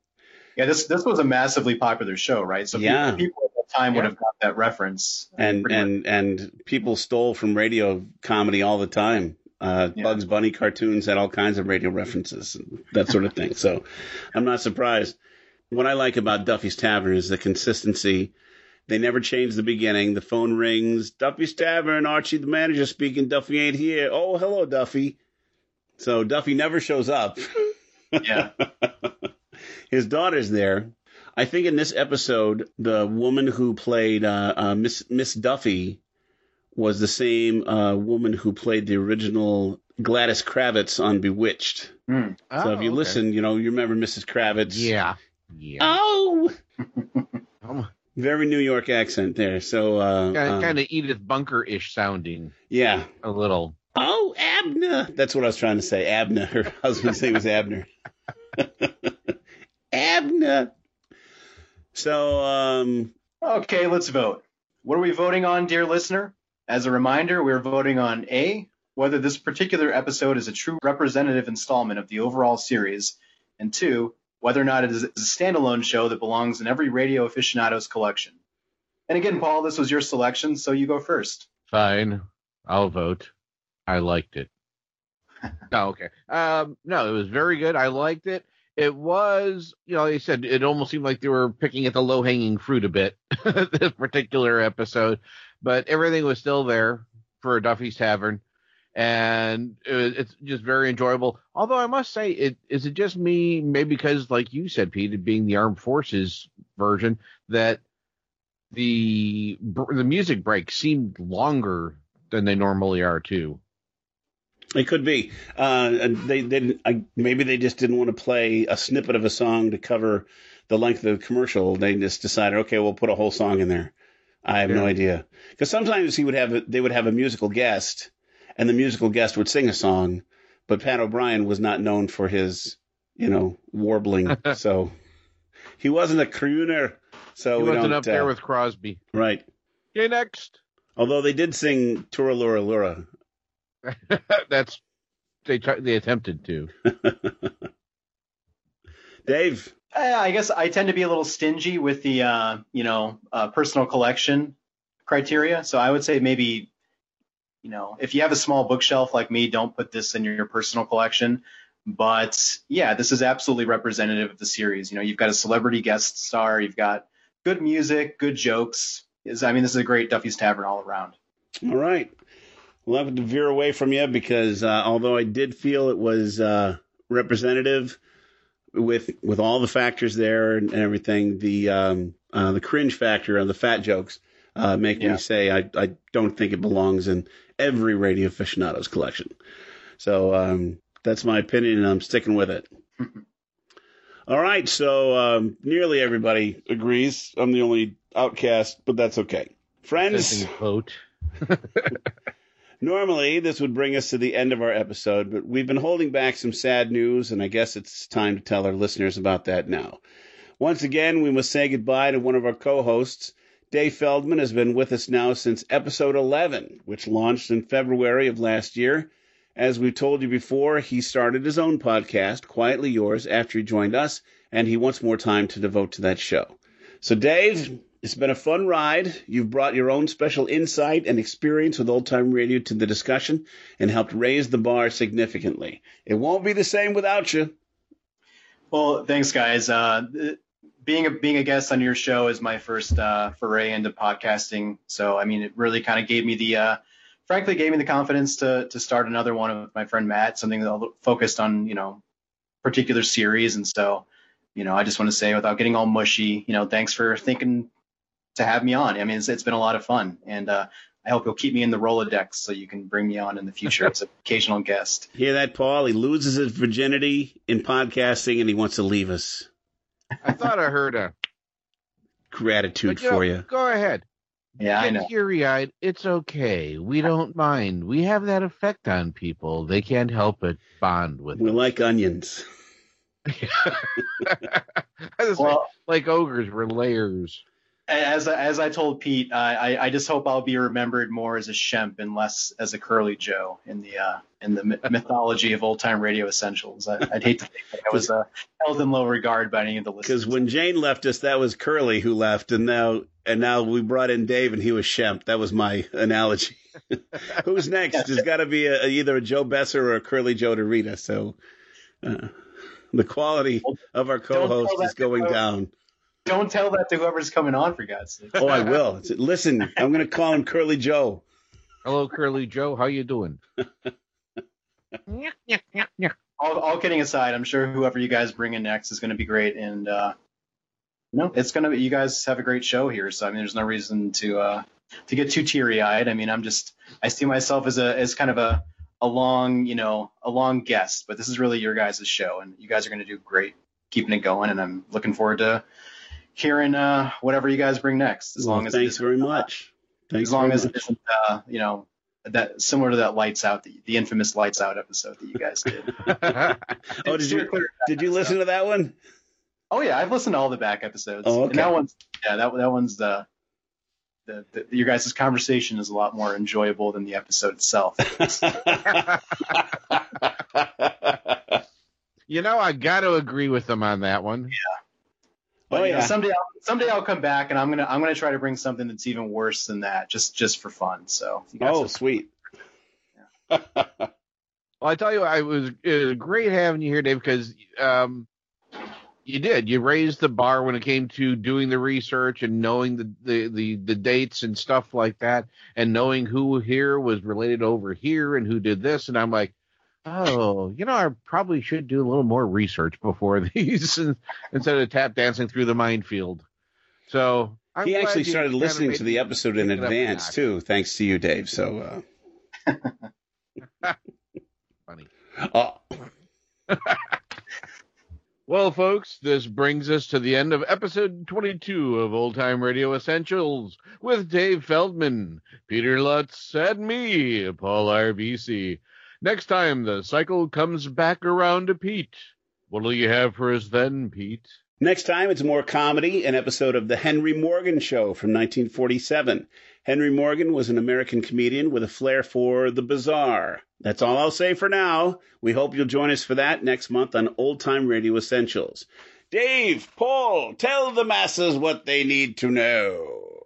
Yeah, this this was a massively popular show, right? So Yeah. people, people at the time would have got that reference. and and and people stole from radio comedy all the time. Uh, Bugs Bunny cartoons had all kinds of radio references and that sort of thing. So I'm not surprised. What I like about Duffy's Tavern is the consistency. They never change the beginning. The phone rings. Duffy's Tavern. Archie, the manager, speaking. Duffy ain't here. Oh, hello, Duffy. So Duffy never shows up. Yeah. His daughter's there. I think in this episode, the woman who played uh, uh, Miss Miss Duffy was the same uh, woman who played the original Gladys Kravitz on Bewitched. So if you Oh, okay. listen, you know you remember Mrs. Kravitz. Yeah. Yeah. Oh. Very New York accent there. So uh, Kind of, kind of Edith Bunker ish sounding. yeah. A little. Oh, Abner. That's what I was trying to say. Abner. Her husband's name was Abner. Abner. So, um, Okay, let's vote. What are we voting on, dear listener? As a reminder, we're voting on A, whether this particular episode is a true representative installment of the overall series, and two, whether or not it is is a standalone show that belongs in every radio aficionado's collection. And again, Paul, this was your selection, so you go first. Fine. I'll vote. I liked it. no, okay. Um, no, it was very good. I liked it. It was, you know, like I said, it almost seemed like they were picking at the low hanging fruit a bit, this particular episode, but everything was still there for Duffy's Tavern. And it was, it's just very enjoyable. Although I must say, it is it just me, maybe because, like you said, Pete, being the armed forces version, that the the music breaks seemed longer than they normally are too. It could be. Uh, they didn't. I, maybe they just didn't want to play a snippet of a song to cover the length of the commercial. They just decided, okay, we'll put a whole song in there. I have no idea because sometimes he would have. A, they would have a musical guest, and the musical guest would sing a song, but Pat O'Brien was not known for his, you know, warbling. so he wasn't a crooner. So he we wasn't up there uh, with Crosby. right. Okay, next. Although they did sing Turalura Lura. Lura. That's they tried, they attempted to. Dave. I guess I tend to be a little stingy with the, uh, you know, uh, personal collection criteria. So I would say maybe, you know, if you have a small bookshelf like me, don't put this in your personal collection. But yeah, this is absolutely representative of the series. You know, you've got a celebrity guest star, you've got good music, good jokes. Is I mean, this is a great Duffy's Tavern all around. All right. We'll have to veer away from you because uh, although I did feel it was uh, representative with with all the factors there and, and everything, the um, uh, the cringe factor of the fat jokes uh, make Yeah. me say I, I don't think it belongs in every radio aficionados collection. So um, that's my opinion, and I'm sticking with it. All right, so um, nearly everybody agrees. I'm the only outcast, but that's okay. Friends, vote. Normally, this would bring us to the end of our episode, but we've been holding back some sad news, and I guess it's time to tell our listeners about that now. Once again, we must say goodbye to one of our co hosts. Dave Feldman has been with us now since episode 11, which launched in February of last year. As we've told you before, he started his own podcast, Quietly Yours, after he joined us, and he wants more time to devote to that show. So, Dave, it's been a fun ride. You've brought your own special insight and experience with old time radio to the discussion and helped raise the bar significantly. It won't be the same without you. Well, thanks, guys. Uh, being a being a guest on your show is my first uh, foray into podcasting. So, I mean, it really kind of gave me the, uh, frankly, gave me the confidence to to start another one with my friend Matt, something that focused on you know particular series. And so, you know, I just want to say, without getting all mushy, you know, thanks for thinking to have me on. I mean, it's, it's been a lot of fun, and uh, I hope you'll keep me in the Rolodex so you can bring me on in the future as an occasional guest. Hear that, Paul? He loses his virginity in podcasting and he wants to leave us. I thought I heard a gratitude you for know, you. Go ahead. Yeah, I know. teary-eyed. It's okay. We don't mind. We have that effect on people. They can't help but bond with We us. like onions. It's like, like ogres were layers. As as I told Pete, I, I I just hope I'll be remembered more as a Shemp and less as a Curly Joe in the uh, in the mythology of old time radio essentials. I, I'd hate to think that I was uh, held in low regard by any of the listeners. Because when Jane left us, that was Curly who left, and now and now we brought in Dave, and he was Shemp. That was my analogy. Who's next? There's got to be a, either a Joe Besser or a Curly Joe to read us. So uh, the quality of our co-host is going down. Don't tell that to whoever's coming on, for God's sake. Oh, I will. Listen, I'm going to call him Curly Joe. Hello, Curly Joe. How you doing? all, all kidding aside, I'm sure whoever you guys bring in next is going to be great. And uh, no, it's going to be. You guys have a great show here, so I mean, there's no reason to uh, to get too teary eyed. I mean, I'm just I see myself as a as kind of a a long you know a long guest, but this is really your guys' show, and you guys are going to do great keeping it going, and I'm looking forward to hearing uh, whatever you guys bring next. As Well, long as thanks very much. Thanks as long as much. it isn't uh, you know that similar to that lights out the, the infamous lights out episode that you guys did. oh, did you did you listen to that one? Oh yeah, I've listened to all the back episodes. Oh, okay. And that one's yeah, that that one's the, the, the your guys' conversation is a lot more enjoyable than the episode itself. You know, I got to agree with them on that one. But, Oh, you know, yeah. someday I'll, someday I'll come back and I'm gonna I'm gonna try to bring something that's even worse than that, just just for fun. So you guys Oh, have- sweet. Well, I tell you, I was it was great having you here, Dave, because um, you did. You raised the bar when it came to doing the research and knowing the, the, the, the dates and stuff like that, and knowing who here was related over here and who did this. And I'm like, oh, you know, I probably should do a little more research before these instead of tap dancing through the minefield. So I'm he actually started listening to the episode in pick it up a advance too, thanks to you, Dave. So, uh, Funny. oh, Well, folks, this brings us to the end of episode 22 of Old Time Radio Essentials with Dave Feldman, Peter Lutz, and me, Paul RBC. Next time, the cycle comes back around to Pete. What'll you have for us then, Pete? Next time, it's more comedy, an episode of The Henry Morgan Show from 1947. Henry Morgan was an American comedian with a flair for the bizarre. That's all I'll say for now. We hope you'll join us for that next month on Old Time Radio Essentials. Dave, Paul, tell the masses what they need to know.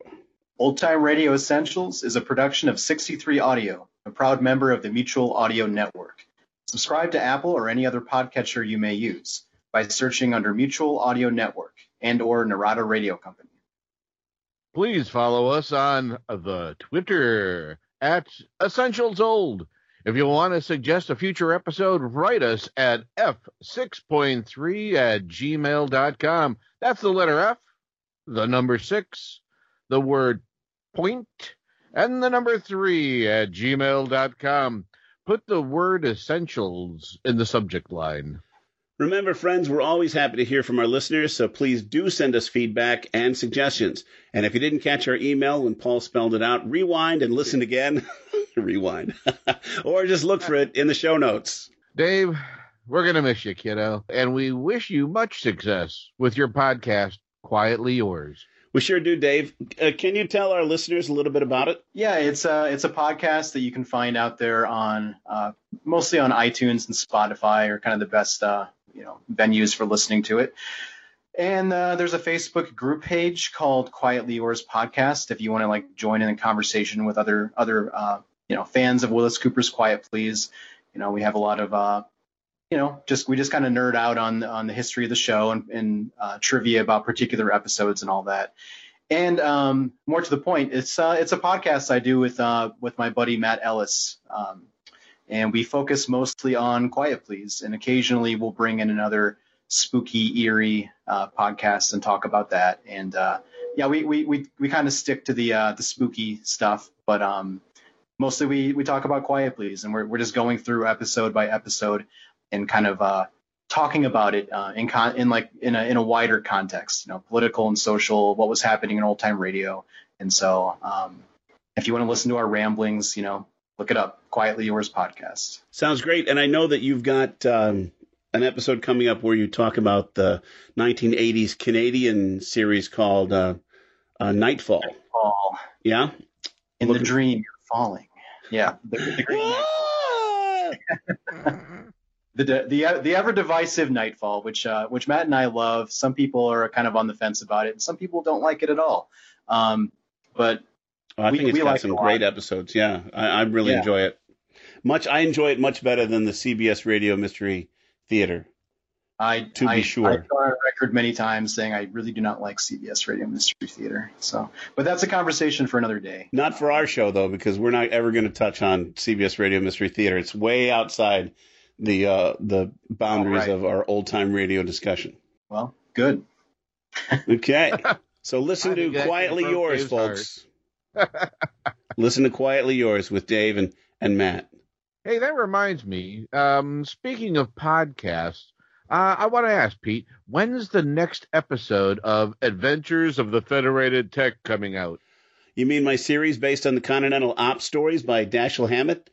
Old Time Radio Essentials is a production of 63 Audio, a proud member of the Mutual Audio Network. Subscribe to Apple or any other podcatcher you may use by searching under Mutual Audio Network and or Narada Radio Company. Please follow us on the Twitter at Essentials Old. If you want to suggest a future episode, write us at f6.3 at gmail.com. That's the letter F, the number six, the word point, and the number three at gmail.com. Put the word essentials in the subject line. Remember, friends, we're always happy to hear from our listeners, so please do send us feedback and suggestions. And if you didn't catch our email when Paul spelled it out, rewind and listen again. rewind. or just look for it in the show notes. Dave, we're going to miss you, kiddo. And we wish you much success with your podcast, Quietly Yours. We sure do, Dave. Uh, can you tell our listeners a little bit about it? Yeah, it's a it's a podcast that you can find out there on uh, mostly on iTunes and Spotify are kind of the best uh, you know venues for listening to it. And uh, there's a Facebook group page called Quietly Yours Podcast. If you want to like join in a conversation with other other uh, you know fans of Willis Cooper's Quiet Please, you know we have a lot of uh, you know just we just kind of nerd out on on the history of the show and, and uh, trivia about particular episodes and all that. And um, more to the point, it's uh, it's a podcast I do with uh, with my buddy Matt Ellis. Um, and we focus mostly on Quiet Please, and occasionally we'll bring in another spooky, eerie uh, podcast and talk about that. And uh, yeah, we we we, we kind of stick to the uh, the spooky stuff, but um, mostly we we talk about Quiet Please, and we're we're just going through episode by episode and kind of uh, talking about it uh, in con- in like in a in a wider context, you know, political and social, what was happening in old time radio. And so, um, if you want to listen to our ramblings, you know, look it up. Quietly Yours podcast. Sounds great. And I know that you've got um, an episode coming up where you talk about the 1980s Canadian series called uh, uh, Nightfall. Nightfall. Yeah. In the dream, you're falling. Yeah. The, the the the the ever divisive Nightfall, which uh, which Matt and I love. Some people are kind of on the fence about it, and some people don't like it at all. Um, but Oh, I we, think it's we got like some it great episodes. Yeah, I, I really Yeah. enjoy it. Much, I enjoy it much better than the CBS Radio Mystery Theater. I to I, be sure. I've gone on record many times saying I really do not like CBS Radio Mystery Theater. So, but that's a conversation for another day. Not for our show though, because we're not ever going to touch on CBS Radio Mystery Theater. It's way outside the uh, the boundaries right. of our old time radio discussion. Well, good. Okay, so listen to Quietly Yours, folks. listen to Quietly Yours with Dave and, and Matt. Hey, that reminds me. Um, speaking of podcasts, uh, I want to ask Pete, when's the next episode of Adventures of the Federated Tech coming out? You mean my series based on the Continental Op stories by Dashiell Hammett?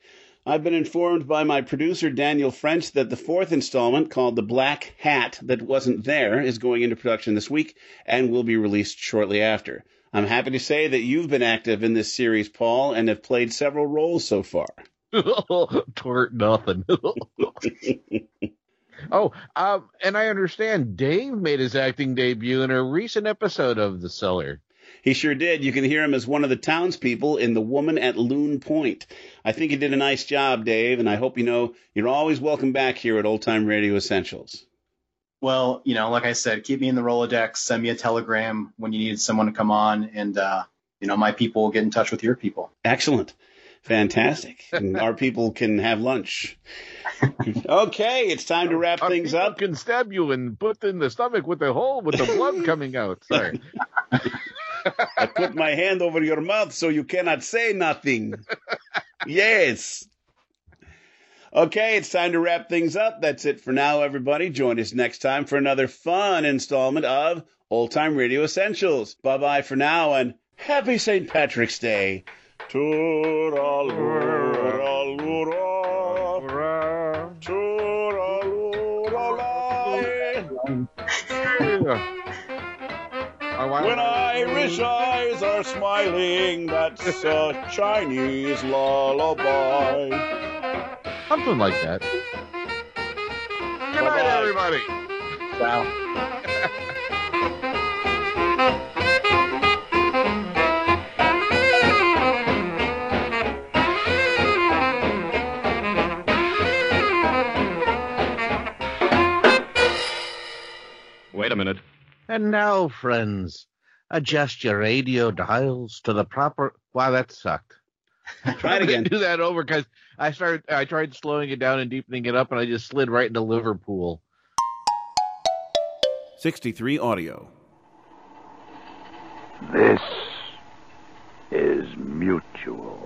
I've been informed by my producer Daniel French that the fourth installment, called The Black Hat That Wasn't There, is going into production this week and will be released shortly after. I'm happy to say that you've been active in this series, Paul, and have played several roles so far. Tort nothing. oh, um, and I understand Dave made his acting debut in a recent episode of The Cellar. He sure did. You can hear him as one of the townspeople in The Woman at Loon Point. I think he did a nice job, Dave, and I hope you know you're always welcome back here at Old Time Radio Essentials. Well, you know, like I said, keep me in the Rolodex. Send me a telegram when you need someone to come on, and uh, you know, my people will get in touch with your people. Excellent. Fantastic. And our people can have lunch. okay, it's time to wrap things up. Can stab you and put in the stomach with a hole with the blood coming out. Sorry. I put my hand over your mouth so you cannot say nothing. yes. Okay, it's time to wrap things up. That's it for now, everybody. Join us next time for another fun installment of Old Time Radio Essentials. Bye bye for now, and happy St. Patrick's Day. Tooraloo-ra-loo-ra. When Irish eyes are smiling, that's a Chinese lullaby. Something like that. Good night, everybody. Wow. And now, friends, adjust your radio dials to the proper. Wow, that sucked. Try it I'm again. Do that over because I started. I tried slowing it down and deepening it up, and I just slid right into Liverpool. 63 Audio. This is mutual.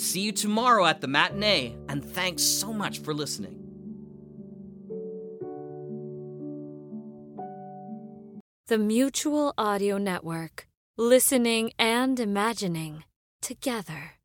See you tomorrow at the matinee, and thanks so much for listening. The Mutual Audio Network. Listening and imagining together.